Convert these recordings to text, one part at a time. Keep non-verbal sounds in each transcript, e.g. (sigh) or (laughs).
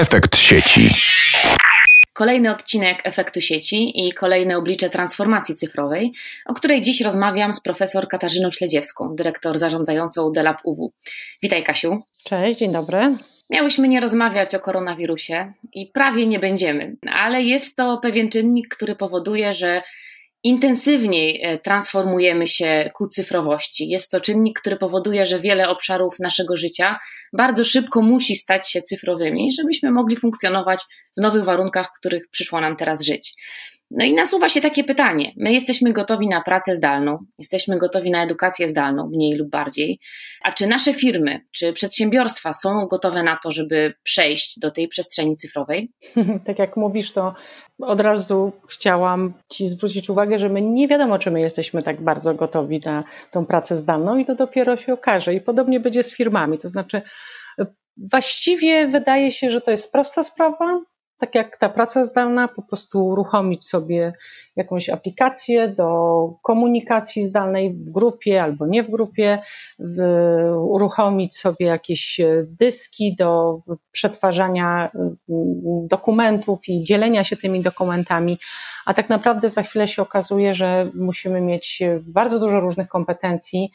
Efekt sieci. Kolejny odcinek efektu sieci i kolejne oblicze transformacji cyfrowej, o której dziś rozmawiam z profesor Katarzyną Śledziewską, dyrektor zarządzającą DELAB UW. Witaj Kasiu. Cześć, dzień dobry. Miałyśmy nie rozmawiać o koronawirusie i prawie nie będziemy, ale jest to pewien czynnik, który powoduje, że intensywniej e, transformujemy się ku cyfrowości. Jest to czynnik, który powoduje, że wiele obszarów naszego życia bardzo szybko musi stać się cyfrowymi, żebyśmy mogli funkcjonować w nowych warunkach, w których przyszło nam teraz żyć. No i nasuwa się takie pytanie. My jesteśmy gotowi na pracę zdalną, jesteśmy gotowi na edukację zdalną, mniej lub bardziej. A czy nasze firmy, czy przedsiębiorstwa są gotowe na to, żeby przejść do tej przestrzeni cyfrowej? (laughs) tak jak mówisz, to od razu chciałam Ci zwrócić uwagę, że my nie wiadomo, czy my jesteśmy tak bardzo gotowi na tą pracę zdalną i to dopiero się okaże. I podobnie będzie z firmami. To znaczy, właściwie wydaje się, że to jest prosta sprawa, tak jak ta praca zdalna, po prostu uruchomić sobie jakąś aplikację do komunikacji zdalnej w grupie albo nie w grupie, uruchomić sobie jakieś dyski do przetwarzania mm, dokumentów i dzielenia się tymi dokumentami, a tak naprawdę za chwilę się okazuje, że musimy mieć bardzo dużo różnych kompetencji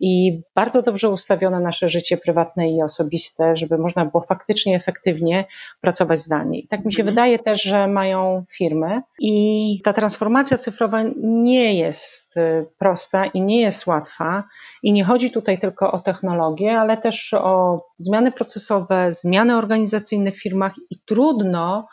i bardzo dobrze ustawione nasze życie prywatne i osobiste, żeby można było faktycznie efektywnie pracować zdalnie. I tak mi się mhm. wydaje też, że mają firmy i ta transformacja cyfrowa nie jest y, prosta i nie jest łatwa i nie chodzi tutaj tylko o technologię, ale też o zmiany procesowe, zmiany organizacyjne w firmach i trudno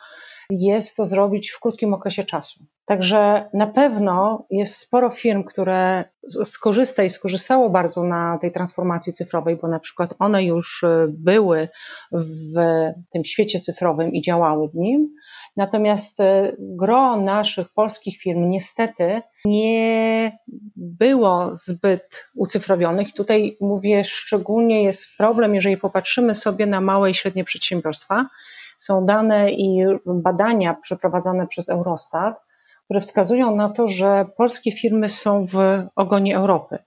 jest to zrobić w krótkim okresie czasu. Także na pewno jest sporo firm, które skorzysta i skorzystało bardzo na tej transformacji cyfrowej, bo na przykład one już e, były w tym świecie cyfrowym i działały w nim. Natomiast e, gro naszych polskich firm niestety nie było zbyt ucyfrowionych. Tutaj mówię, szczególnie jest problem, jeżeli popatrzymy sobie na małe i średnie przedsiębiorstwa. Są dane i badania przeprowadzone przez Eurostat, które wskazują na to, że polskie firmy są w ogonie Europy.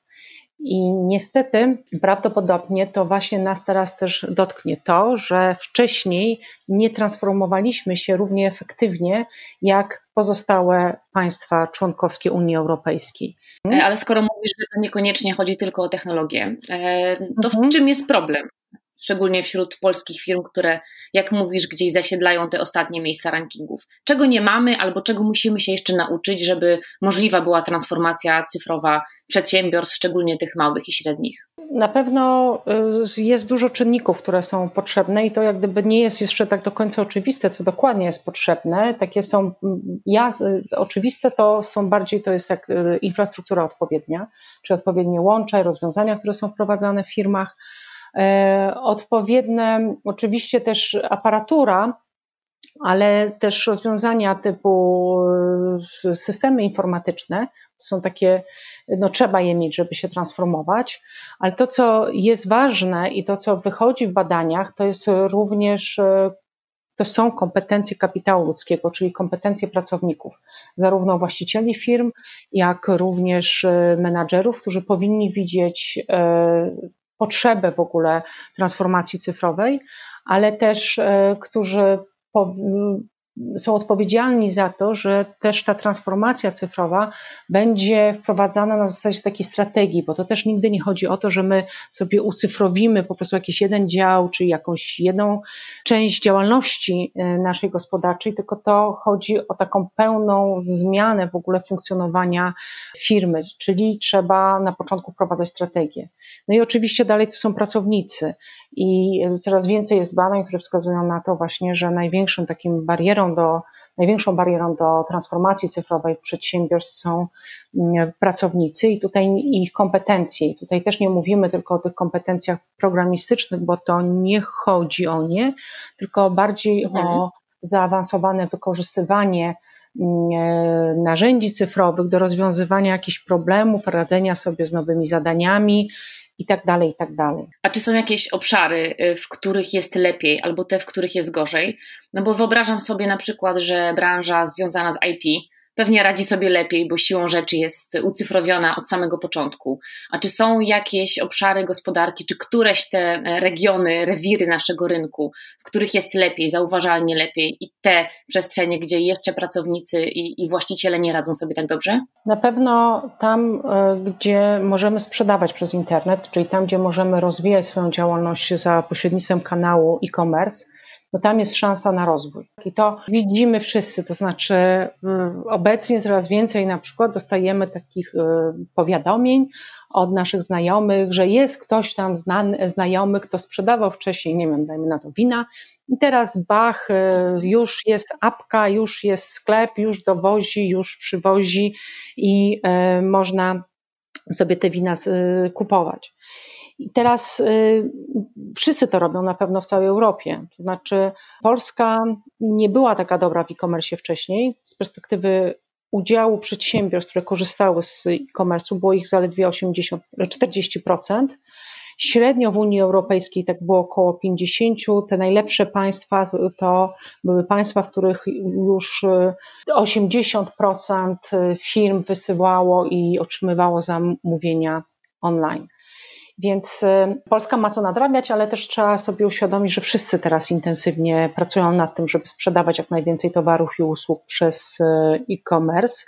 I niestety, prawdopodobnie to właśnie nas teraz też dotknie to, że wcześniej nie transformowaliśmy się równie efektywnie jak pozostałe państwa członkowskie Unii Europejskiej. E, ale skoro mówisz, że to niekoniecznie chodzi tylko o technologię, e, to w mhm. czym jest problem? Szczególnie wśród polskich firm, które, jak mówisz, gdzieś zasiedlają te ostatnie miejsca rankingów. Czego nie mamy albo czego musimy się jeszcze nauczyć, żeby możliwa była transformacja cyfrowa przedsiębiorstw, szczególnie tych małych i średnich? Na pewno y, jest dużo czynników, które są potrzebne i to jak gdyby nie jest jeszcze tak do końca oczywiste, co dokładnie jest potrzebne. Takie są ja, oczywiste, to są bardziej, to jest jak y, infrastruktura odpowiednia, czy odpowiednie łącza i rozwiązania, które są wprowadzane w firmach odpowiednie, oczywiście też aparatura, ale też rozwiązania typu e, systemy informatyczne, są takie, no trzeba je mieć, żeby się transformować, ale to, co jest ważne i to, co wychodzi w badaniach, to jest również e, to są kompetencje kapitału ludzkiego, czyli kompetencje pracowników, zarówno właścicieli firm, jak również menadżerów, którzy powinni widzieć potrzebę w ogóle transformacji cyfrowej, ale też e, którzy są odpowiedzialni za to, że też ta transformacja cyfrowa będzie wprowadzana na zasadzie takiej strategii, bo to też nigdy nie chodzi o to, że my sobie ucyfrowimy po prostu jakiś jeden dział, czy jakąś jedną część działalności e, naszej gospodarczej, tylko to chodzi o taką pełną zmianę w ogóle funkcjonowania firmy, czyli trzeba na początku wprowadzać strategię. No i oczywiście dalej to są pracownicy i coraz więcej jest badań, które wskazują na to właśnie, że największą takim barierą do, największą barierą do transformacji cyfrowej przedsiębiorstw są mm, pracownicy i tutaj ich kompetencje. I tutaj też nie mówimy tylko o tych kompetencjach programistycznych, bo to nie chodzi o nie, tylko bardziej mhm. o zaawansowane wykorzystywanie mm, e, narzędzi cyfrowych do rozwiązywania jakichś problemów, radzenia sobie z nowymi zadaniami i tak dalej, i tak dalej. A czy są jakieś obszary, y, w których jest lepiej, albo te, w których jest gorzej? No bo wyobrażam sobie na przykład, że branża związana z IT pewnie radzi sobie lepiej, bo siłą rzeczy jest ucyfrowiona od samego początku. A czy są jakieś obszary gospodarki, czy któreś te regiony, rewiry naszego rynku, w których jest lepiej, zauważalnie lepiej i te przestrzenie, gdzie jeszcze pracownicy i, i właściciele nie radzą sobie tak dobrze? Na pewno tam, e, gdzie możemy sprzedawać przez internet, czyli tam, gdzie możemy rozwijać swoją działalność za pośrednictwem kanału e-commerce, no tam jest szansa na rozwój. I to widzimy wszyscy, to znaczy mm, obecnie coraz więcej na przykład dostajemy takich y, powiadomień od naszych znajomych, że jest ktoś tam znany, znajomy, kto sprzedawał wcześniej, nie wiem, dajmy na to wina i teraz bach, y, już jest apka, już jest sklep, już dowozi, już przywozi i y, można sobie te wina kupować. I teraz y, wszyscy to robią na pewno w całej Europie. To znaczy, Polska nie była taka dobra w e-commerce wcześniej. Z perspektywy udziału przedsiębiorstw, które korzystały z e-commerce'u, było ich zaledwie 80, 40%. Średnio w Unii Europejskiej tak było około 50. Te najlepsze państwa to były państwa, w których już 80% firm wysyłało i otrzymywało zamówienia online. Więc y, Polska ma co nadrabiać, ale też trzeba sobie uświadomić, że wszyscy teraz intensywnie pracują nad tym, żeby sprzedawać jak najwięcej towarów i usług przez y, e-commerce.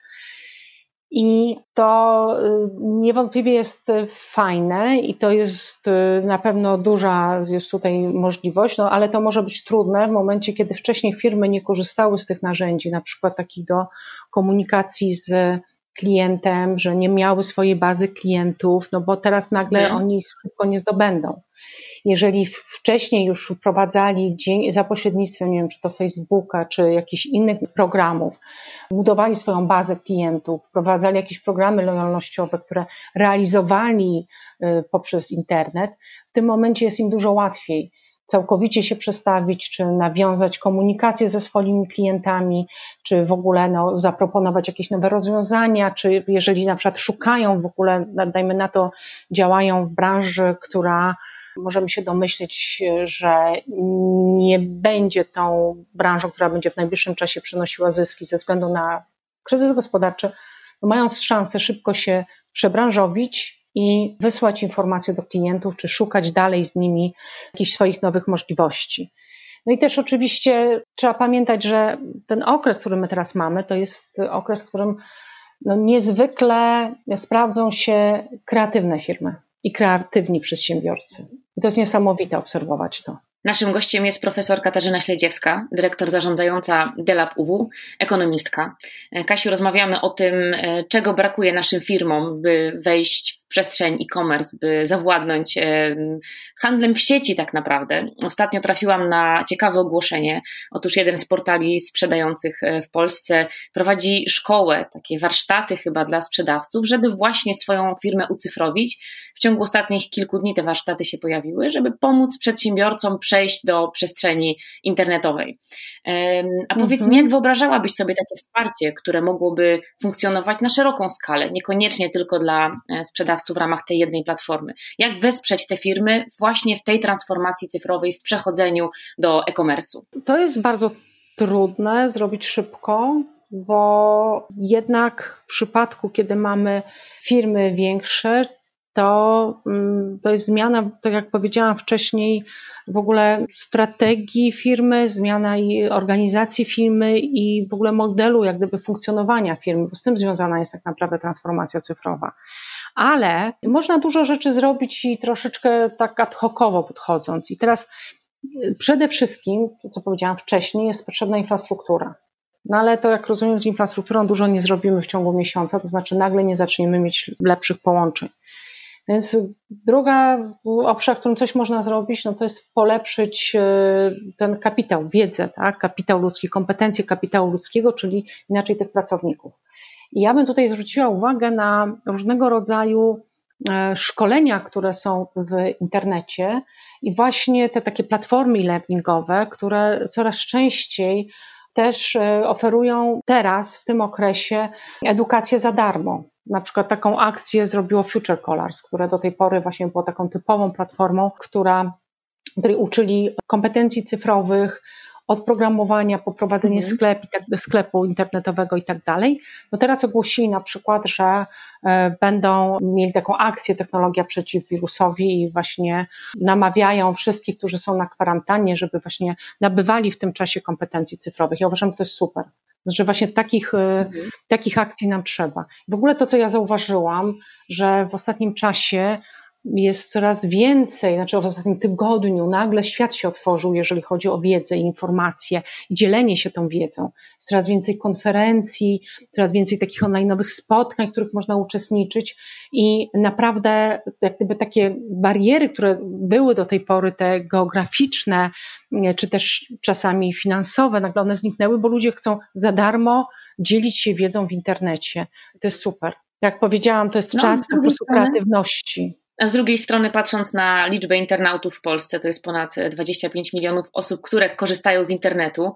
I to y, niewątpliwie jest fajne i to jest na pewno duża jest tutaj możliwość, no ale to może być trudne w momencie, kiedy wcześniej firmy nie korzystały z tych narzędzi, na przykład takich do komunikacji z klientem, że nie miały swojej bazy klientów, no bo teraz nagle nie. oni ich szybko nie zdobędą. Jeżeli wcześniej już wprowadzali za pośrednictwem, nie wiem, czy to Facebooka, czy jakichś innych programów, budowali swoją bazę klientów, wprowadzali jakieś programy lojalnościowe, które realizowali y, poprzez internet, w tym momencie jest im dużo łatwiej całkowicie się przestawić, czy nawiązać komunikację ze swoimi klientami, czy w ogóle no, zaproponować jakieś nowe rozwiązania, czy jeżeli na przykład szukają w ogóle, dajmy na to, działają w branży, która możemy się domyśleć, że nie będzie tą branżą, która będzie w najbliższym czasie przynosiła zyski ze względu na kryzys gospodarczy, no mają szansę szybko się przebranżowić i wysłać informacje do klientów, czy szukać dalej z nimi jakichś swoich nowych możliwości. No i też oczywiście trzeba pamiętać, że ten okres, który my teraz mamy, to jest okres, w którym no niezwykle sprawdzą się kreatywne firmy i kreatywni przedsiębiorcy. I to jest niesamowite obserwować to. Naszym gościem jest profesor Katarzyna Śledziewska, dyrektor zarządzająca Delap UW, ekonomistka. Kasiu, rozmawiamy o tym, e, czego brakuje naszym firmom, by wejść w przestrzeń e-commerce, by zawładnąć e, handlem w sieci tak naprawdę. Ostatnio trafiłam na ciekawe ogłoszenie. Otóż jeden z portali sprzedających e, w Polsce prowadzi szkołę, takie warsztaty chyba dla sprzedawców, żeby właśnie swoją firmę ucyfrowić. W ciągu ostatnich kilku dni te warsztaty się pojawiły, żeby pomóc przedsiębiorcom przejść do przestrzeni internetowej. A powiedz mhm. mi, jak wyobrażałabyś sobie takie wsparcie, które mogłoby funkcjonować na szeroką skalę, niekoniecznie tylko dla e, sprzedawców w ramach tej jednej platformy? Jak wesprzeć te firmy właśnie w tej transformacji cyfrowej, w przechodzeniu do e-commerce'u? To jest bardzo trudne zrobić szybko, bo jednak w przypadku, kiedy mamy firmy większe, to, mm, to jest zmiana, tak jak powiedziałam wcześniej, w ogóle strategii firmy, zmiana i organizacji firmy i w ogóle modelu jak gdyby funkcjonowania firmy, bo z tym związana jest tak naprawdę transformacja cyfrowa. Ale można dużo rzeczy zrobić i troszeczkę tak ad hocowo podchodząc. I teraz y, przede wszystkim, to co powiedziałam wcześniej, jest potrzebna infrastruktura. No ale to, jak rozumiem, z infrastrukturą dużo nie zrobimy w ciągu miesiąca, to znaczy nagle nie zaczniemy mieć lepszych połączeń. Więc druga obszar, w którym coś można zrobić, no to jest polepszyć e, ten kapitał, wiedzę, tak? kapitał ludzki, kompetencje kapitału ludzkiego, czyli inaczej tych pracowników. I ja bym tutaj zwróciła uwagę na różnego rodzaju e, szkolenia, które są w internecie i właśnie te takie platformy learningowe, które coraz częściej też e, oferują teraz, w tym okresie, edukację za darmo. Na przykład taką akcję zrobiło Future Colors, które do tej pory właśnie było taką typową platformą, która, której uczyli kompetencji cyfrowych, od programowania, poprowadzenie mhm. sklep, tak, sklepu internetowego i tak dalej. No teraz ogłosili na przykład, że e, będą mieli taką akcję technologia przeciw wirusowi i właśnie namawiają wszystkich, którzy są na kwarantannie, żeby właśnie nabywali w tym czasie kompetencji cyfrowych. Ja uważam, że to jest super. Że właśnie takich, e, mhm. takich akcji nam trzeba. W ogóle to, co ja zauważyłam, że w ostatnim czasie jest coraz więcej, znaczy w ostatnim tygodniu nagle świat się otworzył, jeżeli chodzi o wiedzę i informacje i dzielenie się tą wiedzą. Jest coraz więcej konferencji, coraz więcej takich online'owych spotkań, w których można uczestniczyć i naprawdę jak gdyby takie bariery, które były do tej pory, te geograficzne, czy też czasami finansowe, nagle one zniknęły, bo ludzie chcą za darmo dzielić się wiedzą w internecie. To jest super. Jak powiedziałam, to jest no, czas po prostu kreatywności. A z drugiej strony, patrząc na liczbę internautów w Polsce, to jest ponad 25 milionów osób, które korzystają z internetu,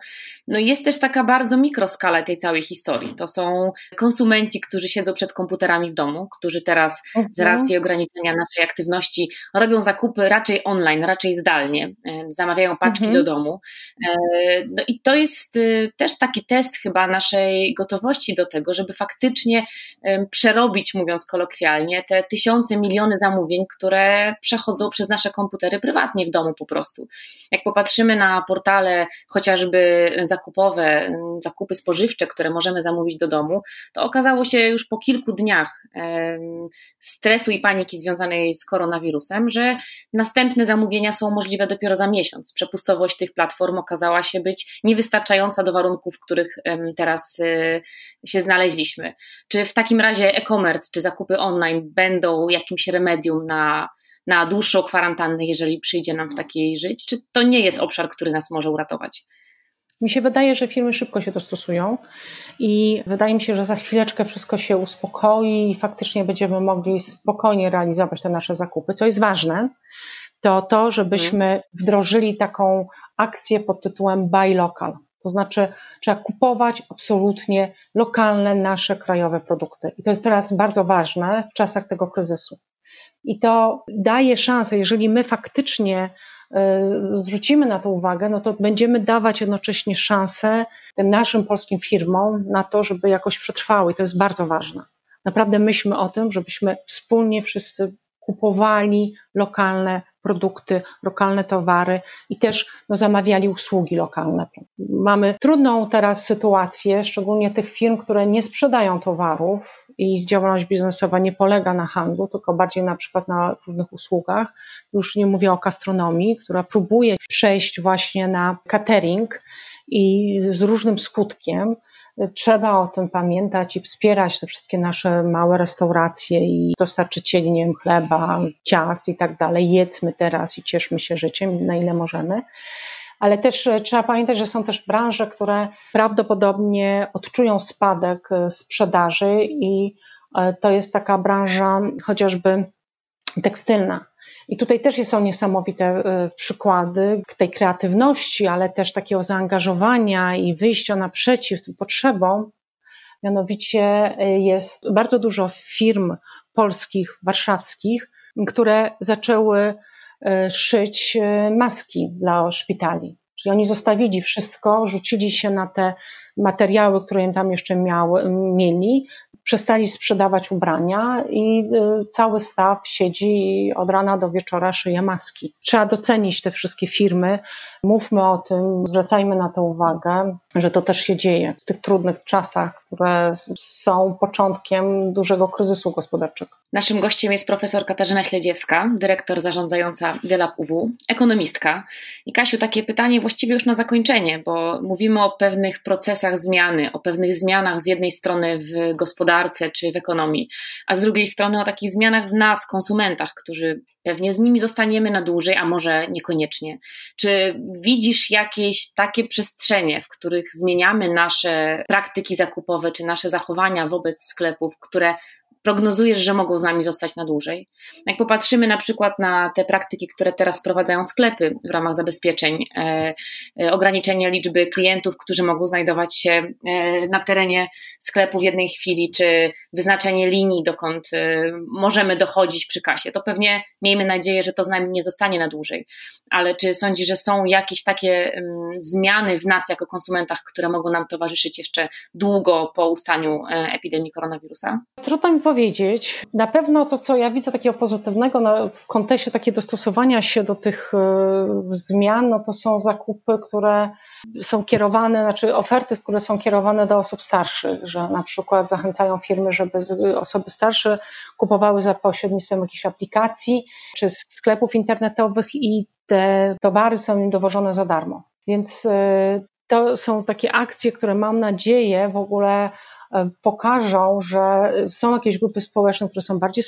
no jest też taka bardzo mikroskala tej całej historii. To są konsumenci, którzy siedzą przed komputerami w domu, którzy teraz z mhm. racji ograniczenia naszej aktywności robią zakupy raczej online, raczej zdalnie, e, zamawiają paczki mhm. do domu. E, no i to jest e, też taki test chyba naszej gotowości do tego, żeby faktycznie przerobić, mówiąc kolokwialnie, te tysiące, miliony zamówień, które przechodzą przez nasze komputery prywatnie w domu po prostu. Jak popatrzymy na portale chociażby zakupowe, zakupy spożywcze, które możemy zamówić do domu, to okazało się już po kilku dniach stresu i paniki związanej z koronawirusem, że następne zamówienia są możliwe dopiero za miesiąc. Przepustowość tych platform okazała się być niewystarczająca do warunków, w których teraz e, się znaleźliśmy. Czy w takim razie e-commerce czy zakupy online będą jakimś remedium na na dłuższą kwarantannę, jeżeli przyjdzie nam w takiej żyć? Czy to nie jest obszar, który nas może uratować? Mi się wydaje, że firmy szybko się dostosują i wydaje mi się, że za chwileczkę wszystko się uspokoi i faktycznie będziemy mogli spokojnie realizować te nasze zakupy. Co jest ważne, to to, żebyśmy wdrożyli taką akcję pod tytułem Buy Local. To znaczy, trzeba kupować absolutnie lokalne, nasze krajowe produkty. I to jest teraz bardzo ważne w czasach tego kryzysu. I to daje szansę, jeżeli my faktycznie zwrócimy na to uwagę, no to będziemy dawać jednocześnie szansę tym naszym polskim firmom na to, żeby jakoś przetrwały. I to jest bardzo ważne. Naprawdę myślmy o tym, żebyśmy wspólnie wszyscy kupowali lokalne produkty, lokalne towary i też no, zamawiali usługi lokalne. Mamy trudną teraz sytuację, szczególnie tych firm, które nie sprzedają towarów i działalność biznesowa nie polega na handlu, tylko bardziej na przykład na różnych usługach. Już nie mówię o gastronomii, która próbuje przejść właśnie na catering i z różnym skutkiem. Trzeba o tym pamiętać i wspierać te wszystkie nasze małe restauracje i dostarczycieli, nie wiem, chleba, ciast i tak dalej. Jedzmy teraz i cieszmy się życiem, na ile możemy. Ale też e, trzeba pamiętać, że są też branże, które prawdopodobnie odczują spadek e, sprzedaży i e, to jest taka branża chociażby tekstylna. I tutaj też są niesamowite przykłady tej kreatywności, ale też takiego zaangażowania i wyjścia naprzeciw tym potrzebom. Mianowicie jest bardzo dużo firm polskich, warszawskich, które zaczęły szyć e, maski dla szpitali. Czyli oni zostawili wszystko, rzucili się na te materiały, które im tam jeszcze miały, mieli, przestali sprzedawać ubrania i y, cały staw siedzi od rana do wieczora szyje maski. Trzeba docenić te wszystkie firmy, mówmy o tym, zwracajmy na to uwagę, że to też się dzieje w tych trudnych czasach, które są początkiem dużego kryzysu gospodarczego. Naszym gościem jest profesor Katarzyna Śledziewska, dyrektor zarządzająca Delap UW, ekonomistka. I Kasiu, takie pytanie właściwie już na zakończenie, bo mówimy o pewnych procesach zmiany, o pewnych zmianach z jednej strony w gospodarce czy w ekonomii, a z drugiej strony o takich zmianach w nas, konsumentach, którzy pewnie z nimi zostaniemy na dłużej, a może niekoniecznie. Czy widzisz jakieś takie przestrzenie, w których zmieniamy nasze praktyki zakupowe czy nasze zachowania wobec sklepów, które prognozujesz, że mogą z nami zostać na dłużej. Jak popatrzymy na przykład na te praktyki, które teraz wprowadzają sklepy w ramach zabezpieczeń, e, e, ograniczenie liczby klientów, którzy mogą znajdować się e, na terenie sklepu w jednej chwili, czy wyznaczenie linii, dokąd e, możemy dochodzić przy kasie, to pewnie miejmy nadzieję, że to z nami nie zostanie na dłużej. Ale czy sądzisz, że są jakieś takie um, zmiany w nas jako konsumentach, które mogą nam towarzyszyć jeszcze długo po ustaniu e, epidemii koronawirusa? Trudno mi powiedzieć. Na pewno to, co ja widzę takiego pozytywnego w kontekście takiego dostosowania się do tych y, zmian, no to są zakupy, które są kierowane, znaczy oferty, które są kierowane do osób starszych, że na przykład zachęcają firmy, żeby osoby starsze kupowały za pośrednictwem jakichś aplikacji czy sklepów internetowych i te towary są im dowożone za darmo. Więc y, to są takie akcje, które mam nadzieję w ogóle E, pokażą, że są jakieś grupy społeczne, które są bardziej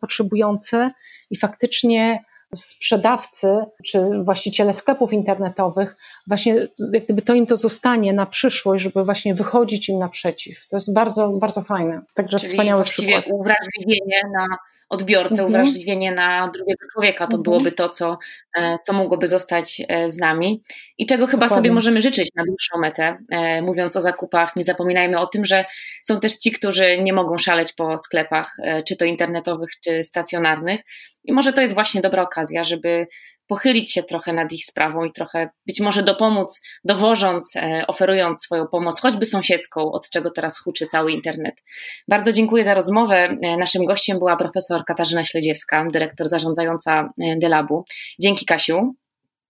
potrzebujące i faktycznie sprzedawcy czy właściciele sklepów internetowych, właśnie jak gdyby to im to zostanie na przyszłość, żeby właśnie wychodzić im naprzeciw. To jest bardzo, bardzo fajne. Także Czyli wspaniały przykład. uwrażliwienie na odbiorcę, mhm. uwrażliwienie na drugiego człowieka. To mhm. byłoby to, co, e, co mogłoby zostać e, z nami i czego chyba Dokładnie. sobie możemy życzyć na dłuższą metę. E, mówiąc o zakupach, nie zapominajmy o tym, że są też ci, którzy nie mogą szaleć po sklepach, czy to internetowych, czy stacjonarnych. I może to jest właśnie dobra okazja, żeby pochylić się trochę nad ich sprawą i trochę być może dopomóc, dowożąc, e, oferując swoją pomoc, choćby sąsiedzką, od czego teraz huczy cały internet. Bardzo dziękuję za rozmowę. E, naszym gościem była profesor Katarzyna Śledziewska, dyrektor zarządzająca e, Delabu. Dzięki Kasiu.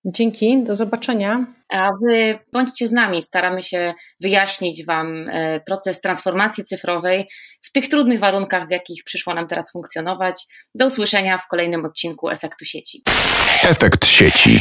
Dzięki, do zobaczenia. A wy bądźcie z nami, staramy się wyjaśnić Wam e, proces transformacji cyfrowej w tych trudnych warunkach, w jakich przyszło nam teraz funkcjonować. Do usłyszenia w kolejnym odcinku Efektu Sieci. Efekt Sieci.